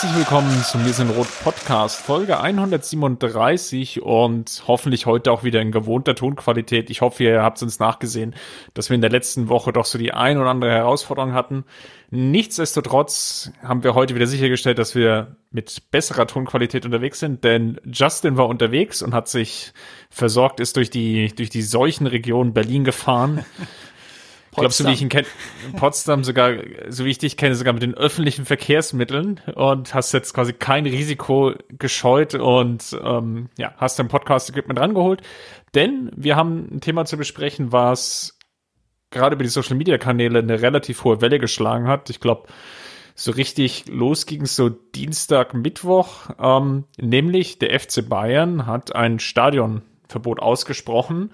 Herzlich willkommen zum Wir sind Rot Podcast, Folge 137 und hoffentlich heute auch wieder in gewohnter Tonqualität. Ich hoffe, ihr habt uns nachgesehen, dass wir in der letzten Woche doch so die ein oder andere Herausforderung hatten. Nichtsdestotrotz haben wir heute wieder sichergestellt, dass wir mit besserer Tonqualität unterwegs sind, denn Justin war unterwegs und hat sich versorgt, ist durch die, durch die Seuchenregion Berlin gefahren. Glaubst du, wie ich ihn kenne? Potsdam sogar, so wie ich dich kenne, sogar mit den öffentlichen Verkehrsmitteln und hast jetzt quasi kein Risiko gescheut und ähm, ja, hast dein Podcast-Equipment rangeholt. Denn wir haben ein Thema zu besprechen, was gerade über die Social-Media-Kanäle eine relativ hohe Welle geschlagen hat. Ich glaube, so richtig los ging es so Dienstag, Mittwoch, ähm, nämlich der FC Bayern hat ein Stadionverbot ausgesprochen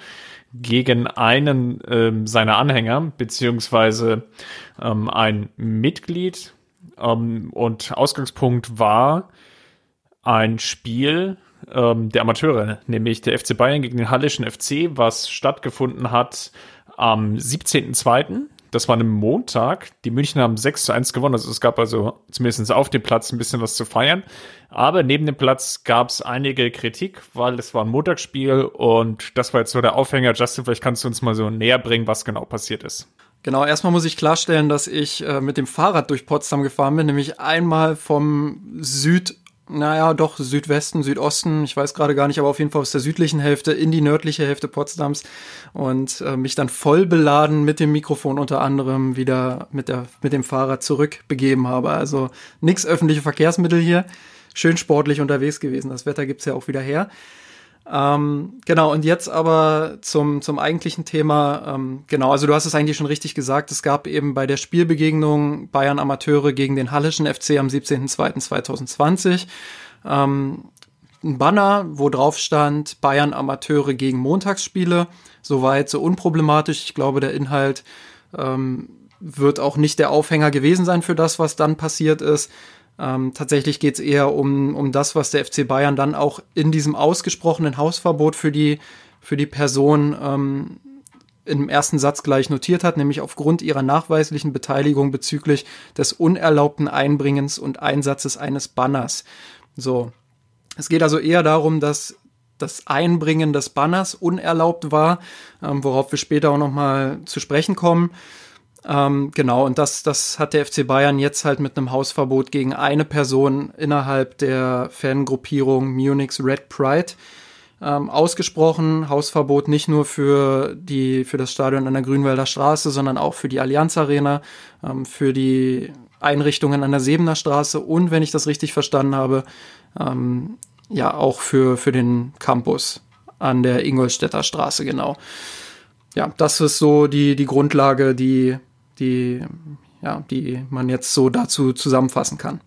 gegen einen ähm, seiner Anhänger, beziehungsweise ähm, ein Mitglied. Ähm, und Ausgangspunkt war ein Spiel ähm, der Amateure, nämlich der FC Bayern gegen den Hallischen FC, was stattgefunden hat am 17.02. Das war ein Montag. Die München haben 6 zu 1 gewonnen. Also es gab also zumindest auf dem Platz ein bisschen was zu feiern. Aber neben dem Platz gab es einige Kritik, weil es war ein Montagsspiel und das war jetzt so der Aufhänger. Justin, vielleicht kannst du uns mal so näher bringen, was genau passiert ist. Genau, erstmal muss ich klarstellen, dass ich äh, mit dem Fahrrad durch Potsdam gefahren bin, nämlich einmal vom Süd naja, doch, Südwesten, Südosten, ich weiß gerade gar nicht, aber auf jeden Fall aus der südlichen Hälfte in die nördliche Hälfte Potsdams und äh, mich dann voll beladen mit dem Mikrofon unter anderem wieder mit, der, mit dem Fahrrad zurückbegeben habe. Also nix öffentliche Verkehrsmittel hier, schön sportlich unterwegs gewesen. Das Wetter gibt's ja auch wieder her. Ähm, genau, und jetzt aber zum, zum eigentlichen Thema. Ähm, genau, also du hast es eigentlich schon richtig gesagt. Es gab eben bei der Spielbegegnung Bayern Amateure gegen den Hallischen FC am 17.02.2020 ähm, ein Banner, wo drauf stand Bayern Amateure gegen Montagsspiele. Soweit so unproblematisch. Ich glaube, der Inhalt ähm, wird auch nicht der Aufhänger gewesen sein für das, was dann passiert ist. Ähm, tatsächlich geht es eher um, um das, was der FC Bayern dann auch in diesem ausgesprochenen Hausverbot für die, für die Person ähm, im ersten Satz gleich notiert hat, nämlich aufgrund ihrer nachweislichen Beteiligung bezüglich des unerlaubten Einbringens und Einsatzes eines Banners. So. Es geht also eher darum, dass das Einbringen des Banners unerlaubt war, ähm, worauf wir später auch nochmal zu sprechen kommen. Ähm, genau, und das, das hat der FC Bayern jetzt halt mit einem Hausverbot gegen eine Person innerhalb der Fangruppierung Munich's Red Pride ähm, ausgesprochen. Hausverbot nicht nur für, die, für das Stadion an der Grünwälder Straße, sondern auch für die Allianz Arena, ähm, für die Einrichtungen an der Sebener Straße und, wenn ich das richtig verstanden habe, ähm, ja auch für, für den Campus an der Ingolstädter Straße, genau. Ja, das ist so die, die Grundlage, die die, ja, die man jetzt so dazu zusammenfassen kann.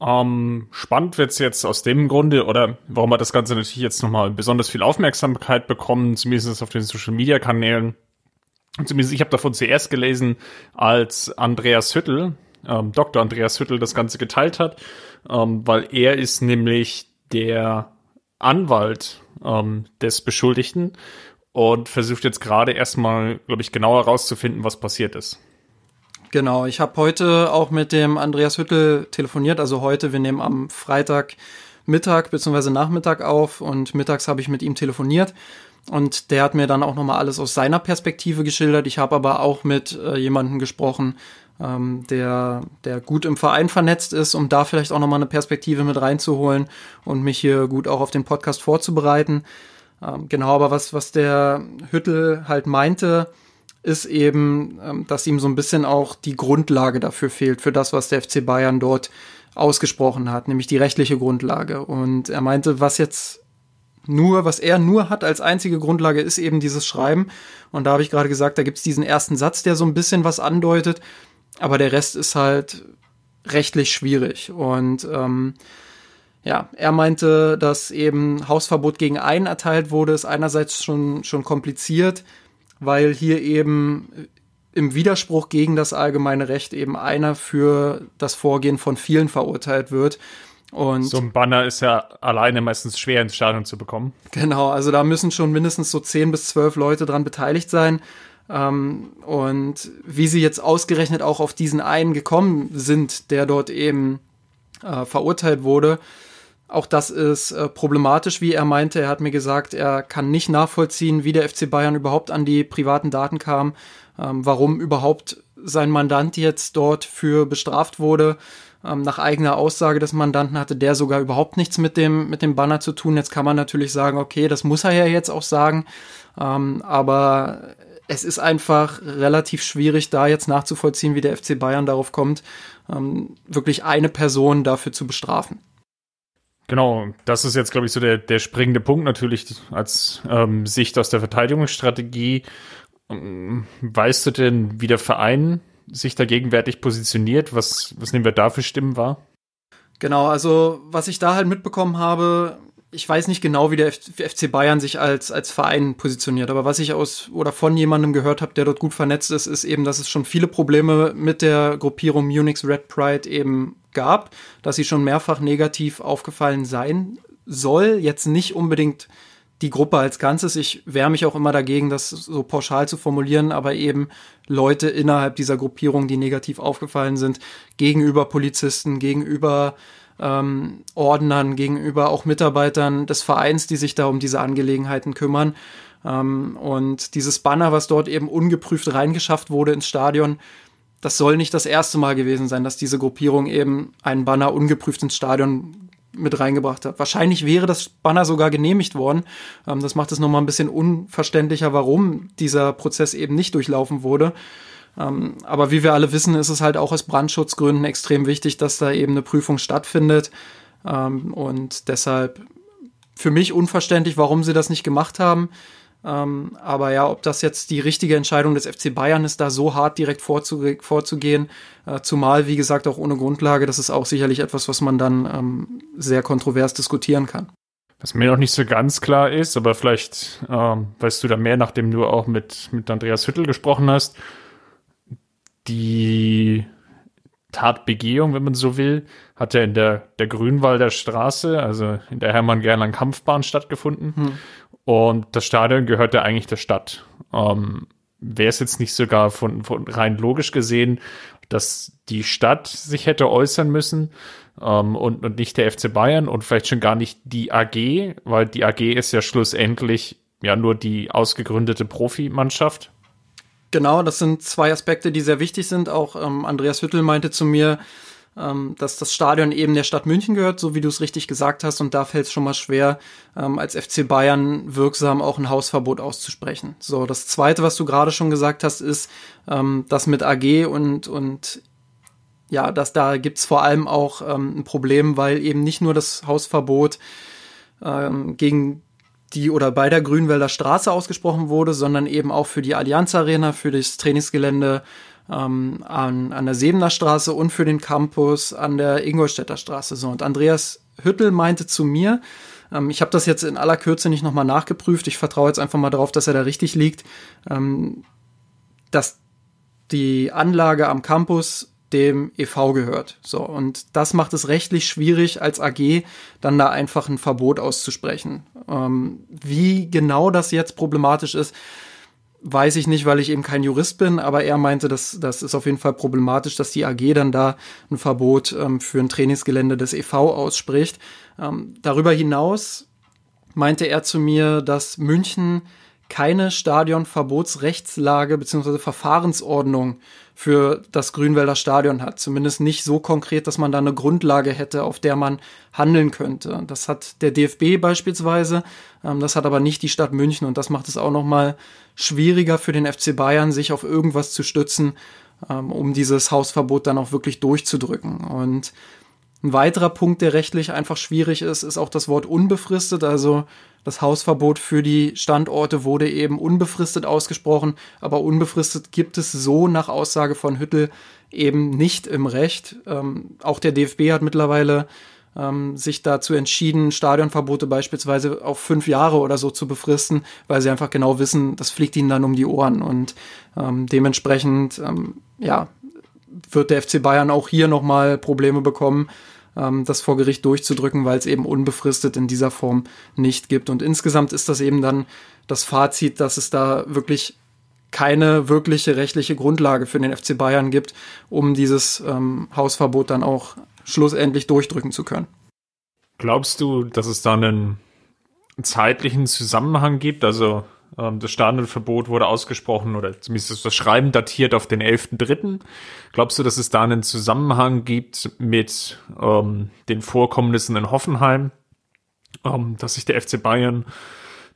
Ähm, spannend wird's jetzt aus dem Grunde, oder warum hat das Ganze natürlich jetzt nochmal besonders viel Aufmerksamkeit bekommen, zumindest auf den Social Media Kanälen. Zumindest ich habe davon zuerst gelesen, als Andreas Hüttel, ähm, Dr. Andreas Hüttel das Ganze geteilt hat, ähm, weil er ist nämlich der Anwalt ähm, des Beschuldigten und versucht jetzt gerade erstmal, glaube ich, genauer herauszufinden, was passiert ist. Genau, ich habe heute auch mit dem Andreas Hüttel telefoniert. Also heute, wir nehmen am Freitag Mittag bzw. Nachmittag auf und mittags habe ich mit ihm telefoniert. Und der hat mir dann auch nochmal alles aus seiner Perspektive geschildert. Ich habe aber auch mit äh, jemandem gesprochen, ähm, der, der gut im Verein vernetzt ist, um da vielleicht auch nochmal eine Perspektive mit reinzuholen und mich hier gut auch auf den Podcast vorzubereiten. Ähm, genau, aber was, was der Hüttel halt meinte, ist eben, ähm, dass ihm so ein bisschen auch die Grundlage dafür fehlt, für das, was der FC Bayern dort ausgesprochen hat, nämlich die rechtliche Grundlage. Und er meinte, was jetzt nur, was er nur hat als einzige Grundlage, ist eben dieses Schreiben. Und da habe ich gerade gesagt, da gibt es diesen ersten Satz, der so ein bisschen was andeutet, aber der Rest ist halt rechtlich schwierig. Und ähm, ja, er meinte, dass eben Hausverbot gegen einen erteilt wurde, ist einerseits schon, schon kompliziert, weil hier eben im Widerspruch gegen das allgemeine Recht eben einer für das Vorgehen von vielen verurteilt wird. Und so ein Banner ist ja alleine meistens schwer ins Stadion zu bekommen. Genau, also da müssen schon mindestens so zehn bis zwölf Leute dran beteiligt sein. Ähm, und wie sie jetzt ausgerechnet auch auf diesen einen gekommen sind, der dort eben äh, verurteilt wurde, auch das ist äh, problematisch, wie er meinte. Er hat mir gesagt, er kann nicht nachvollziehen, wie der FC Bayern überhaupt an die privaten Daten kam, ähm, warum überhaupt sein Mandant jetzt dort für bestraft wurde. Ähm, nach eigener Aussage des Mandanten hatte der sogar überhaupt nichts mit dem, mit dem Banner zu tun. Jetzt kann man natürlich sagen, okay, das muss er ja jetzt auch sagen. Ähm, aber es ist einfach relativ schwierig, da jetzt nachzuvollziehen, wie der FC Bayern darauf kommt, ähm, wirklich eine Person dafür zu bestrafen. Genau, das ist jetzt, glaube ich, so der, der springende Punkt natürlich als ähm, Sicht aus der Verteidigungsstrategie. Ähm, weißt du denn, wie der Verein sich da gegenwärtig positioniert? Was, was nehmen wir da für Stimmen wahr? Genau, also was ich da halt mitbekommen habe, ich weiß nicht genau, wie der FC Bayern sich als, als Verein positioniert, aber was ich aus oder von jemandem gehört habe, der dort gut vernetzt ist, ist eben, dass es schon viele Probleme mit der Gruppierung Munich's Red Pride eben gab, dass sie schon mehrfach negativ aufgefallen sein soll. Jetzt nicht unbedingt die Gruppe als Ganzes. Ich wehre mich auch immer dagegen, das so pauschal zu formulieren, aber eben Leute innerhalb dieser Gruppierung, die negativ aufgefallen sind, gegenüber Polizisten, gegenüber ähm, Ordnern, gegenüber auch Mitarbeitern des Vereins, die sich da um diese Angelegenheiten kümmern. Ähm, und dieses Banner, was dort eben ungeprüft reingeschafft wurde ins Stadion, das soll nicht das erste Mal gewesen sein, dass diese Gruppierung eben einen Banner ungeprüft ins Stadion mit reingebracht hat. Wahrscheinlich wäre das Banner sogar genehmigt worden. Ähm, das macht es nochmal ein bisschen unverständlicher, warum dieser Prozess eben nicht durchlaufen wurde. Ähm, aber wie wir alle wissen, ist es halt auch aus Brandschutzgründen extrem wichtig, dass da eben eine Prüfung stattfindet. Ähm, und deshalb für mich unverständlich, warum sie das nicht gemacht haben. Ähm, aber ja, ob das jetzt die richtige Entscheidung des FC Bayern ist, da so hart direkt vorzuge vorzugehen, äh, zumal, wie gesagt, auch ohne Grundlage, das ist auch sicherlich etwas, was man dann ähm, sehr kontrovers diskutieren kann. Was mir noch nicht so ganz klar ist, aber vielleicht ähm, weißt du da mehr, nachdem du auch mit, mit Andreas Hüttel gesprochen hast, die Tatbegehung, wenn man so will, hat ja in der, der Grünwalder Straße, also in der Hermann-Gerland-Kampfbahn stattgefunden. Hm. Und das Stadion gehört ja eigentlich der Stadt. Ähm, Wäre es jetzt nicht sogar von, von rein logisch gesehen, dass die Stadt sich hätte äußern müssen ähm, und, und nicht der FC Bayern und vielleicht schon gar nicht die AG, weil die AG ist ja schlussendlich ja nur die ausgegründete Profimannschaft. Genau, das sind zwei Aspekte, die sehr wichtig sind. Auch ähm, Andreas Hüttel meinte zu mir, ähm, dass das Stadion eben der Stadt München gehört, so wie du es richtig gesagt hast. Und da fällt es schon mal schwer, ähm, als FC Bayern wirksam auch ein Hausverbot auszusprechen. So, das Zweite, was du gerade schon gesagt hast, ist, ähm, das mit AG und, und ja, dass da gibt's vor allem auch ähm, ein Problem, weil eben nicht nur das Hausverbot ähm, gegen die oder bei der Grünwälder Straße ausgesprochen wurde, sondern eben auch für die Allianz Arena, für das Trainingsgelände ähm, an, an der Sebener Straße und für den Campus an der Ingolstädter Straße. So, und Andreas Hüttel meinte zu mir, ähm, ich habe das jetzt in aller Kürze nicht nochmal nachgeprüft, ich vertraue jetzt einfach mal darauf, dass er da richtig liegt, ähm, dass die Anlage am Campus dem EV gehört. So, und das macht es rechtlich schwierig, als AG dann da einfach ein Verbot auszusprechen. Ähm, wie genau das jetzt problematisch ist, weiß ich nicht, weil ich eben kein Jurist bin, aber er meinte, dass das ist auf jeden Fall problematisch, dass die AG dann da ein Verbot ähm, für ein Trainingsgelände des EV ausspricht. Ähm, darüber hinaus meinte er zu mir, dass München keine Stadionverbotsrechtslage bzw. Verfahrensordnung für das Grünwälder Stadion hat. Zumindest nicht so konkret, dass man da eine Grundlage hätte, auf der man handeln könnte. Das hat der DFB beispielsweise, ähm, das hat aber nicht die Stadt München und das macht es auch nochmal schwieriger für den FC Bayern, sich auf irgendwas zu stützen, ähm, um dieses Hausverbot dann auch wirklich durchzudrücken. Und ein weiterer Punkt, der rechtlich einfach schwierig ist, ist auch das Wort unbefristet. Also das Hausverbot für die Standorte wurde eben unbefristet ausgesprochen, aber unbefristet gibt es so nach Aussage von Hüttel eben nicht im Recht. Ähm, auch der DFB hat mittlerweile ähm, sich dazu entschieden, Stadionverbote beispielsweise auf fünf Jahre oder so zu befristen, weil sie einfach genau wissen, das fliegt ihnen dann um die Ohren. Und ähm, dementsprechend, ähm, ja, wird der FC Bayern auch hier nochmal Probleme bekommen, ähm, das vor Gericht durchzudrücken, weil es eben unbefristet in dieser Form nicht gibt. Und insgesamt ist das eben dann das Fazit, dass es da wirklich keine wirkliche rechtliche Grundlage für den FC Bayern gibt, um dieses ähm, Hausverbot dann auch schlussendlich durchdrücken zu können. Glaubst du, dass es da einen zeitlichen Zusammenhang gibt? Also das Stadionverbot wurde ausgesprochen oder zumindest das Schreiben datiert auf den 11.3. Glaubst du, dass es da einen Zusammenhang gibt mit ähm, den Vorkommnissen in Hoffenheim, ähm, dass sich der FC Bayern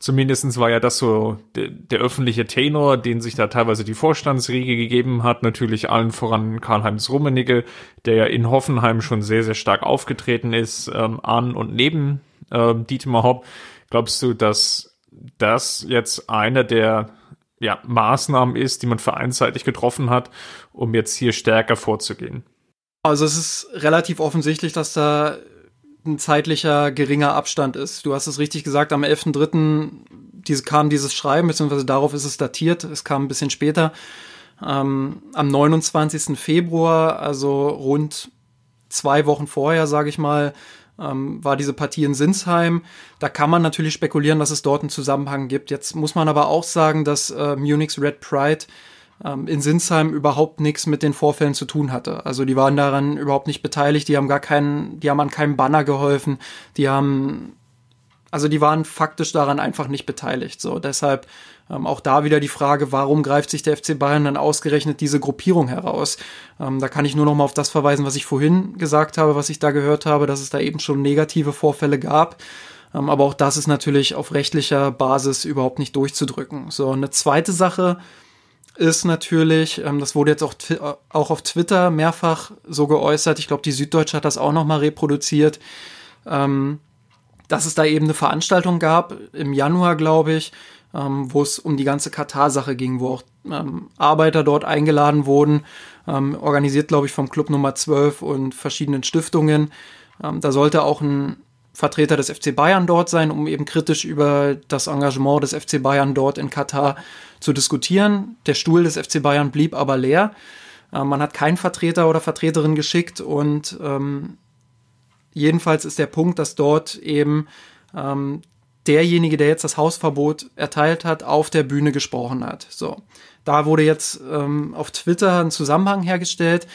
Zumindestens war ja das so der, der öffentliche Tenor, den sich da teilweise die Vorstandsriege gegeben hat. Natürlich allen voran Karl-Heinz Rummenigge, der ja in Hoffenheim schon sehr, sehr stark aufgetreten ist, ähm, an und neben ähm, Dietmar Hopp. Glaubst du, dass das jetzt einer der ja, Maßnahmen ist, die man vereinsseitig getroffen hat, um jetzt hier stärker vorzugehen? Also es ist relativ offensichtlich, dass da ein zeitlicher geringer Abstand ist. Du hast es richtig gesagt, am 11.3. Diese, kam dieses Schreiben, beziehungsweise darauf ist es datiert, es kam ein bisschen später. Ähm, am 29. Februar, also rund zwei Wochen vorher, sage ich mal, ähm, war diese Partie in Sinsheim. Da kann man natürlich spekulieren, dass es dort einen Zusammenhang gibt. Jetzt muss man aber auch sagen, dass äh, Munich's Red Pride ähm, in Sinsheim überhaupt nichts mit den Vorfällen zu tun hatte. Also die waren daran überhaupt nicht beteiligt, die haben gar keinen, die haben an keinem Banner geholfen, die haben, also die waren faktisch daran einfach nicht beteiligt. So, deshalb ähm, auch da wieder die Frage, warum greift sich der FC Bayern dann ausgerechnet diese Gruppierung heraus? Ähm, da kann ich nur noch mal auf das verweisen, was ich vorhin gesagt habe, was ich da gehört habe, dass es da eben schon negative Vorfälle gab. Ähm, aber auch das ist natürlich auf rechtlicher Basis überhaupt nicht durchzudrücken. So, eine zweite Sache, ist natürlich, ähm, das wurde jetzt auch, auch auf Twitter mehrfach so geäußert, ich glaube, die Süddeutsche hat das auch nochmal reproduziert, ähm, dass es da eben eine Veranstaltung gab, im Januar, glaube ich, ähm, wo es um die ganze Katar-Sache ging, wo auch ähm, Arbeiter dort eingeladen wurden, ähm, organisiert, glaube ich, vom Club Nummer 12 und verschiedenen Stiftungen. Ähm, da sollte auch ein Vertreter des FC Bayern dort sein, um eben kritisch über das Engagement des FC Bayern dort in Katar zu diskutieren. Der Stuhl des FC Bayern blieb aber leer. Äh, man hat keinen Vertreter oder Vertreterin geschickt und ähm, jedenfalls ist der Punkt, dass dort eben ähm, derjenige, der jetzt das Hausverbot erteilt hat, auf der Bühne gesprochen hat. So, da wurde jetzt ähm, auf Twitter ein Zusammenhang hergestellt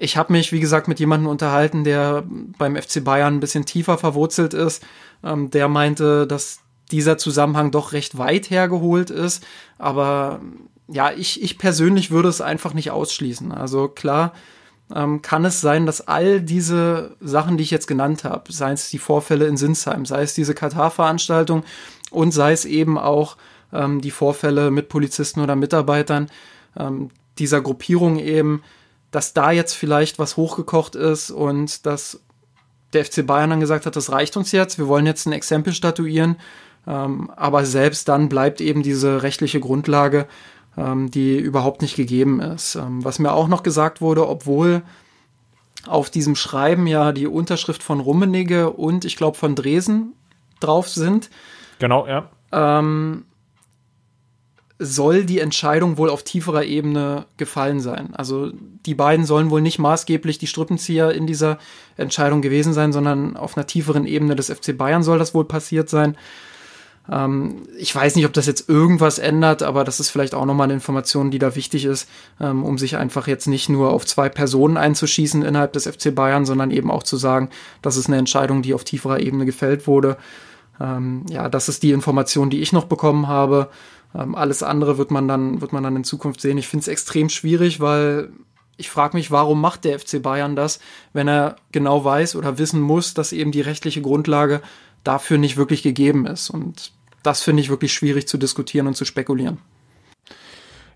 ich habe mich, wie gesagt, mit jemandem unterhalten, der beim FC Bayern ein bisschen tiefer verwurzelt ist. Ähm, der meinte, dass dieser Zusammenhang doch recht weit hergeholt ist. Aber ja, ich, ich persönlich würde es einfach nicht ausschließen. Also klar, ähm, kann es sein, dass all diese Sachen, die ich jetzt genannt habe, sei es die Vorfälle in Sinsheim, sei es diese Katar-Veranstaltung und sei es eben auch ähm, die Vorfälle mit Polizisten oder Mitarbeitern ähm, dieser Gruppierung eben, dass da jetzt vielleicht was hochgekocht ist und dass der FC Bayern dann gesagt hat, das reicht uns jetzt, wir wollen jetzt ein Exempel statuieren. Ähm, aber selbst dann bleibt eben diese rechtliche Grundlage, ähm, die überhaupt nicht gegeben ist. Ähm, was mir auch noch gesagt wurde, obwohl auf diesem Schreiben ja die Unterschrift von Rummenigge und ich glaube von Dresen drauf sind. Genau, ja. Ähm, soll die Entscheidung wohl auf tieferer Ebene gefallen sein. Also die beiden sollen wohl nicht maßgeblich die Strippenzieher in dieser Entscheidung gewesen sein, sondern auf einer tieferen Ebene des FC Bayern soll das wohl passiert sein. Ähm, ich weiß nicht, ob das jetzt irgendwas ändert, aber das ist vielleicht auch nochmal eine Information, die da wichtig ist, ähm, um sich einfach jetzt nicht nur auf zwei Personen einzuschießen innerhalb des FC Bayern, sondern eben auch zu sagen, das ist eine Entscheidung, die auf tieferer Ebene gefällt wurde. Ähm, ja, das ist die Information, die ich noch bekommen habe. Alles andere wird man dann, wird man dann in Zukunft sehen. Ich finde es extrem schwierig, weil ich frage mich, warum macht der FC Bayern das, wenn er genau weiß oder wissen muss, dass eben die rechtliche Grundlage dafür nicht wirklich gegeben ist. Und das finde ich wirklich schwierig zu diskutieren und zu spekulieren.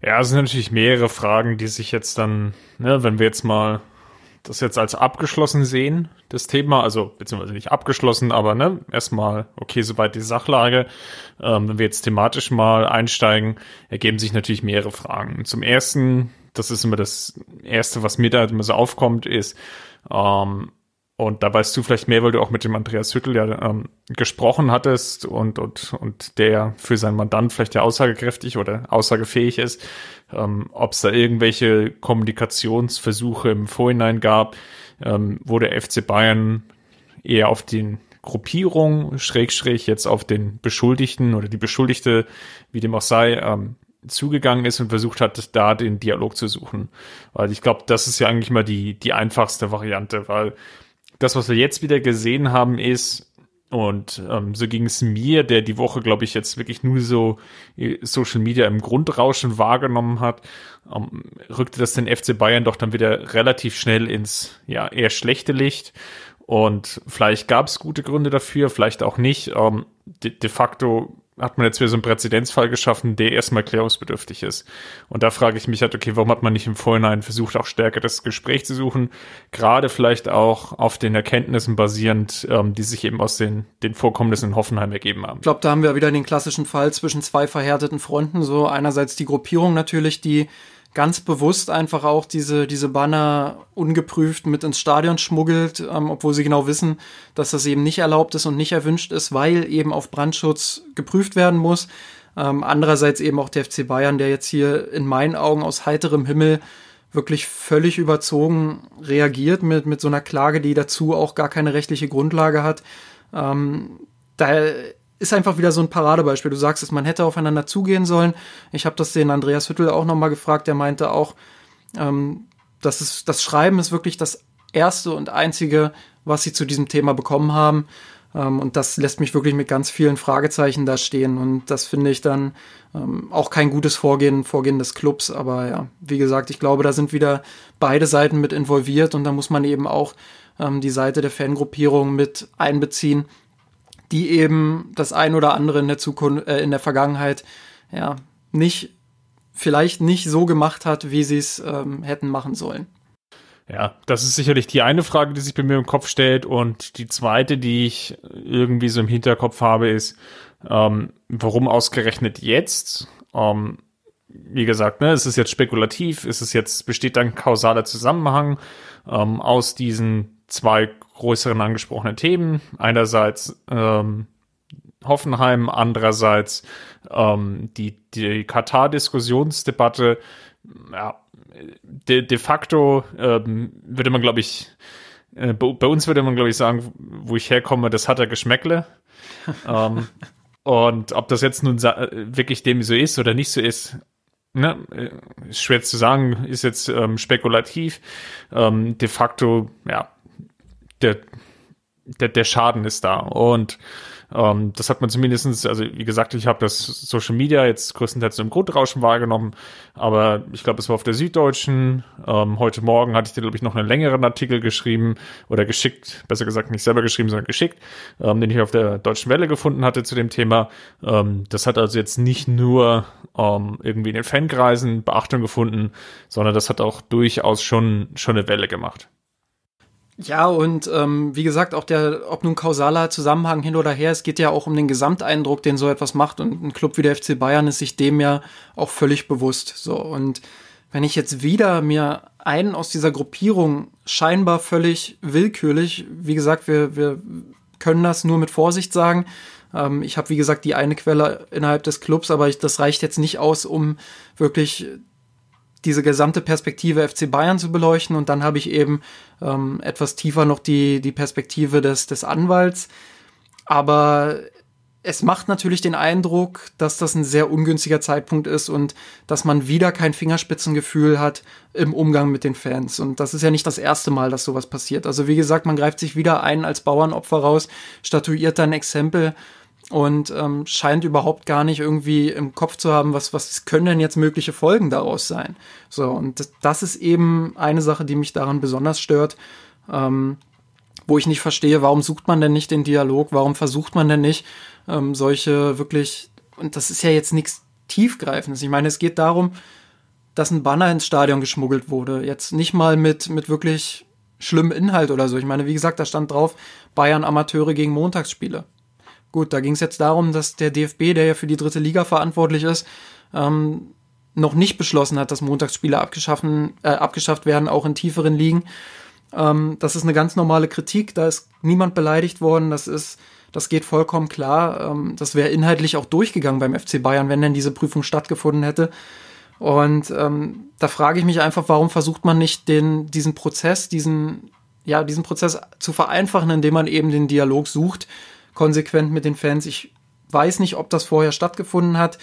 Ja, es sind natürlich mehrere Fragen, die sich jetzt dann, ne, wenn wir jetzt mal das jetzt als abgeschlossen sehen, das Thema, also beziehungsweise nicht abgeschlossen, aber ne, erstmal, okay, soweit die Sachlage. Ähm, wenn wir jetzt thematisch mal einsteigen, ergeben sich natürlich mehrere Fragen. Zum ersten, das ist immer das Erste, was mir da immer so aufkommt, ist, ähm, und da weißt du vielleicht mehr, weil du auch mit dem Andreas Hüttel ja ähm, gesprochen hattest und, und, und der für seinen Mandant vielleicht ja aussagekräftig oder aussagefähig ist, ähm, ob es da irgendwelche Kommunikationsversuche im Vorhinein gab, ähm, wo der FC Bayern eher auf den Gruppierung, schräg, schräg, jetzt auf den Beschuldigten oder die Beschuldigte, wie dem auch sei, ähm, zugegangen ist und versucht hat, da den Dialog zu suchen. Weil ich glaube, das ist ja eigentlich mal die, die einfachste Variante, weil das, was wir jetzt wieder gesehen haben, ist, und ähm, so ging es mir, der die Woche, glaube ich, jetzt wirklich nur so äh, Social Media im Grundrauschen wahrgenommen hat, ähm, rückte das den FC Bayern doch dann wieder relativ schnell ins ja eher schlechte Licht. Und vielleicht gab es gute Gründe dafür, vielleicht auch nicht. Ähm, de, de facto hat man jetzt wieder so einen Präzedenzfall geschaffen, der erstmal klärungsbedürftig ist. Und da frage ich mich halt, okay, warum hat man nicht im Vorhinein versucht, auch stärker das Gespräch zu suchen? Gerade vielleicht auch auf den Erkenntnissen basierend, ähm, die sich eben aus den, den Vorkommnissen in Hoffenheim ergeben haben. Ich glaube, da haben wir wieder den klassischen Fall zwischen zwei verhärteten Fronten. So einerseits die Gruppierung natürlich, die ganz bewusst einfach auch diese, diese Banner ungeprüft mit ins Stadion schmuggelt, ähm, obwohl sie genau wissen, dass das eben nicht erlaubt ist und nicht erwünscht ist, weil eben auf Brandschutz geprüft werden muss. Ähm, andererseits eben auch der FC Bayern, der jetzt hier in meinen Augen aus heiterem Himmel wirklich völlig überzogen reagiert mit, mit so einer Klage, die dazu auch gar keine rechtliche Grundlage hat. Ähm, da ist einfach wieder so ein Paradebeispiel. Du sagst es, man hätte aufeinander zugehen sollen. Ich habe das den Andreas Hüttel auch nochmal gefragt. Der meinte auch, ähm, dass es, das Schreiben ist wirklich das erste und einzige, was sie zu diesem Thema bekommen haben. Ähm, und das lässt mich wirklich mit ganz vielen Fragezeichen da stehen. Und das finde ich dann ähm, auch kein gutes Vorgehen, Vorgehen des Clubs. Aber ja, wie gesagt, ich glaube, da sind wieder beide Seiten mit involviert und da muss man eben auch ähm, die Seite der Fangruppierung mit einbeziehen die eben das ein oder andere in der Zukunft, äh, in der Vergangenheit, ja, nicht, vielleicht nicht so gemacht hat, wie sie es ähm, hätten machen sollen. Ja, das ist sicherlich die eine Frage, die sich bei mir im Kopf stellt. Und die zweite, die ich irgendwie so im Hinterkopf habe, ist, ähm, warum ausgerechnet jetzt? Ähm, wie gesagt, ne, es ist jetzt spekulativ, es ist jetzt, besteht ein kausaler Zusammenhang ähm, aus diesen zwei größeren angesprochenen Themen. Einerseits ähm, Hoffenheim, andererseits ähm, die, die Katar-Diskussionsdebatte. Ja, de, de facto ähm, würde man, glaube ich, äh, bei, bei, uns würde man, glaube ich, sagen, wo ich herkomme, das hat er Geschmäckle. ähm, und ob das jetzt nun wirklich dem so ist oder nicht so ist, ne, äh, ist schwer zu sagen, ist jetzt ähm, spekulativ. Ähm, de facto, ja, der, der, der Schaden ist da. Und ähm, das hat man zumindestens, also wie gesagt, ich habe das Social Media jetzt größtenteils im Grundrauschen wahrgenommen, aber ich glaube, es war auf der Süddeutschen. Ähm, heute Morgen hatte ich dir, glaube ich, noch einen längeren Artikel geschrieben oder geschickt, besser gesagt nicht selber geschrieben, sondern geschickt, ähm, den ich auf der Deutschen Welle gefunden hatte zu dem Thema. Ähm, das hat also jetzt nicht nur ähm, irgendwie in den Fankreisen Beachtung gefunden, sondern das hat auch durchaus schon, schon eine Welle gemacht. Ja, und ähm, wie gesagt, auch der, ob nun kausaler Zusammenhang hin oder her, es geht ja auch um den Gesamteindruck, den so etwas macht. Und ein Club wie der FC Bayern ist sich dem ja auch völlig bewusst. So, und wenn ich jetzt wieder mir einen aus dieser Gruppierung scheinbar völlig willkürlich, wie gesagt, wir, wir können das nur mit Vorsicht sagen. Ähm, ich habe, wie gesagt, die eine Quelle innerhalb des Clubs, aber ich, das reicht jetzt nicht aus, um wirklich diese gesamte Perspektive FC Bayern zu beleuchten und dann habe ich eben ähm, etwas tiefer noch die, die Perspektive des, des Anwalts. Aber es macht natürlich den Eindruck, dass das ein sehr ungünstiger Zeitpunkt ist und dass man wieder kein Fingerspitzengefühl hat im Umgang mit den Fans. Und das ist ja nicht das erste Mal, dass sowas passiert. Also wie gesagt, man greift sich wieder ein als Bauernopfer raus, statuiert dann Exempel und ähm, scheint überhaupt gar nicht irgendwie im Kopf zu haben, was, was können denn jetzt mögliche Folgen daraus sein. So, und das, ist eben eine Sache, die mich daran besonders stört, ähm, wo ich nicht verstehe, warum sucht man denn nicht den Dialog, warum versucht man denn nicht ähm, solche wirklich, und das ist ja jetzt nichts Tiefgreifendes. Ich meine, es geht darum, dass ein Banner ins Stadion geschmuggelt wurde. Jetzt nicht mal mit, mit wirklich schlimmem Inhalt oder so. Ich meine, wie gesagt, da stand drauf, Bayern Amateure gegen Montagsspiele. Gut, da ging es jetzt darum, dass der DFB, der ja für die dritte Liga verantwortlich ist, ähm, noch nicht beschlossen hat, dass Montagsspiele abgeschaffen, äh, abgeschafft werden, auch in tieferen Ligen. Ähm, das ist eine ganz normale Kritik, da ist niemand beleidigt worden, das ist, das geht vollkommen klar. Ähm, das wäre inhaltlich auch durchgegangen beim FC Bayern, wenn denn diese Prüfung stattgefunden hätte. Und ähm, da frage ich mich einfach, warum versucht man nicht den, diesen Prozess, diesen, ja, diesen Prozess zu vereinfachen, indem man eben den Dialog sucht, konsequent mit den Fans. Ich weiß nicht, ob das vorher stattgefunden hat,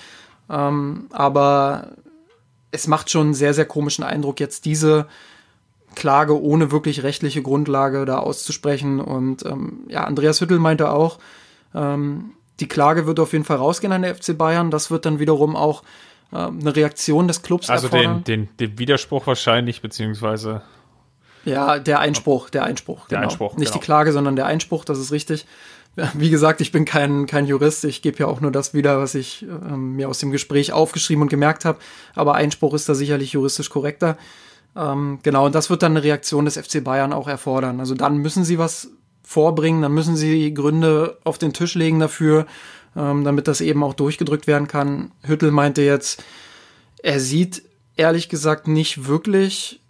ähm, aber es macht schon einen sehr, sehr komischen Eindruck, jetzt diese Klage ohne wirklich rechtliche Grundlage da auszusprechen. Und ähm, ja, Andreas Hüttel meinte auch, ähm, die Klage wird auf jeden Fall rausgehen an der FC Bayern. Das wird dann wiederum auch äh, eine Reaktion des Clubs also erfordern. den, den, den Widerspruch wahrscheinlich, beziehungsweise ja, der Einspruch, der Einspruch. Der genau. Einspruch. Nicht genau. die Klage, sondern der Einspruch, das ist richtig. Wie gesagt, ich bin kein, kein Jurist, ich gebe ja auch nur das wieder, was ich ähm, mir aus dem Gespräch aufgeschrieben und gemerkt habe. Aber Einspruch ist da sicherlich juristisch korrekter. Ähm, genau, und das wird dann eine Reaktion des FC Bayern auch erfordern. Also dann müssen sie was vorbringen, dann müssen sie Gründe auf den Tisch legen dafür, ähm, damit das eben auch durchgedrückt werden kann. Hüttel meinte jetzt, er sieht ehrlich gesagt nicht wirklich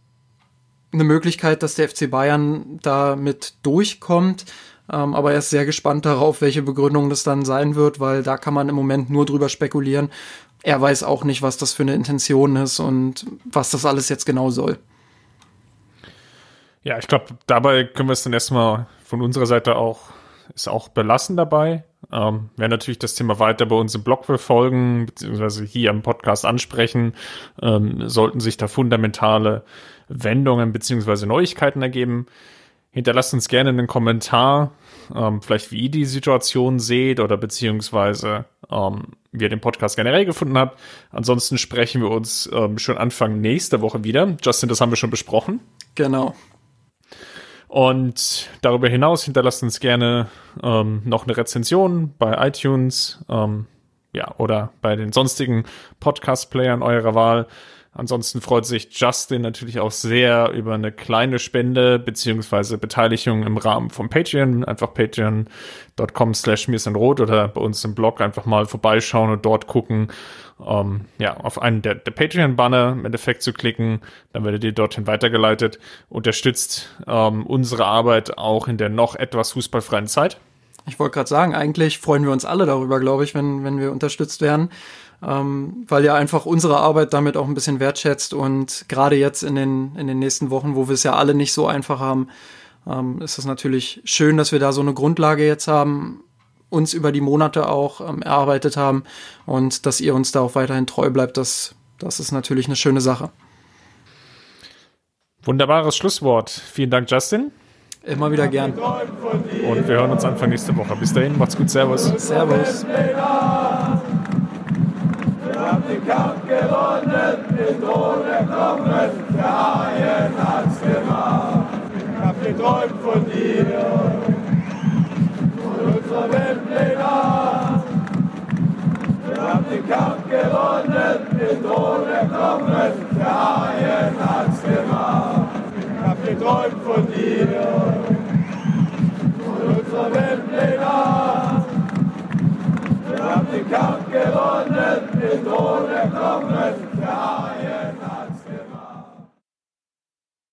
eine Möglichkeit, dass der FC Bayern damit durchkommt. Ähm, aber er ist sehr gespannt darauf, welche Begründung das dann sein wird, weil da kann man im Moment nur drüber spekulieren. Er weiß auch nicht, was das für eine Intention ist und was das alles jetzt genau soll. Ja, ich glaube, dabei können wir es dann erstmal von unserer Seite auch, ist auch belassen dabei. Ähm, werden natürlich das Thema weiter bei uns im Blog verfolgen, beziehungsweise hier im Podcast ansprechen. Ähm, sollten sich da fundamentale Wendungen beziehungsweise Neuigkeiten ergeben. Hinterlasst uns gerne einen Kommentar, ähm, vielleicht wie ihr die Situation seht oder beziehungsweise ähm, wie ihr den Podcast generell gefunden habt. Ansonsten sprechen wir uns ähm, schon Anfang nächster Woche wieder. Justin, das haben wir schon besprochen. Genau. Und darüber hinaus hinterlasst uns gerne ähm, noch eine Rezension bei iTunes ähm, ja, oder bei den sonstigen Podcast-Playern eurer Wahl. Ansonsten freut sich Justin natürlich auch sehr über eine kleine Spende beziehungsweise Beteiligung im Rahmen von Patreon. Einfach patreon.com slash rot oder bei uns im Blog einfach mal vorbeischauen und dort gucken, ähm, ja, auf einen der, der Patreon-Banner im Endeffekt zu klicken. Dann werdet ihr dorthin weitergeleitet. Unterstützt ähm, unsere Arbeit auch in der noch etwas fußballfreien Zeit. Ich wollte gerade sagen, eigentlich freuen wir uns alle darüber, glaube ich, wenn, wenn wir unterstützt werden ähm, weil ja einfach unsere Arbeit damit auch ein bisschen wertschätzt und gerade jetzt in den, in den nächsten Wochen, wo wir es ja alle nicht so einfach haben, ähm, ist es natürlich schön, dass wir da so eine Grundlage jetzt haben, uns über die Monate auch ähm, erarbeitet haben und dass ihr uns da auch weiterhin treu bleibt, das, das ist natürlich eine schöne Sache. Wunderbares Schlusswort. Vielen Dank, Justin. Immer wieder gern. Und wir hören uns Anfang nächste Woche. Bis dahin, macht's gut. Servus. Servus Kampf gewonnen, den ohne erkommen, der Haien hat's gemacht. Ich hab geträumt von dir, von unserer Wembley-Nacht. Wir haben den Kampf gewonnen, den ohne erkommen, der Haien hat's gemacht. Ich hab geträumt von dir, von unserer Wembley-Nacht. Wir haben den Kampf gewonnen, die Tode kommen, der Haie.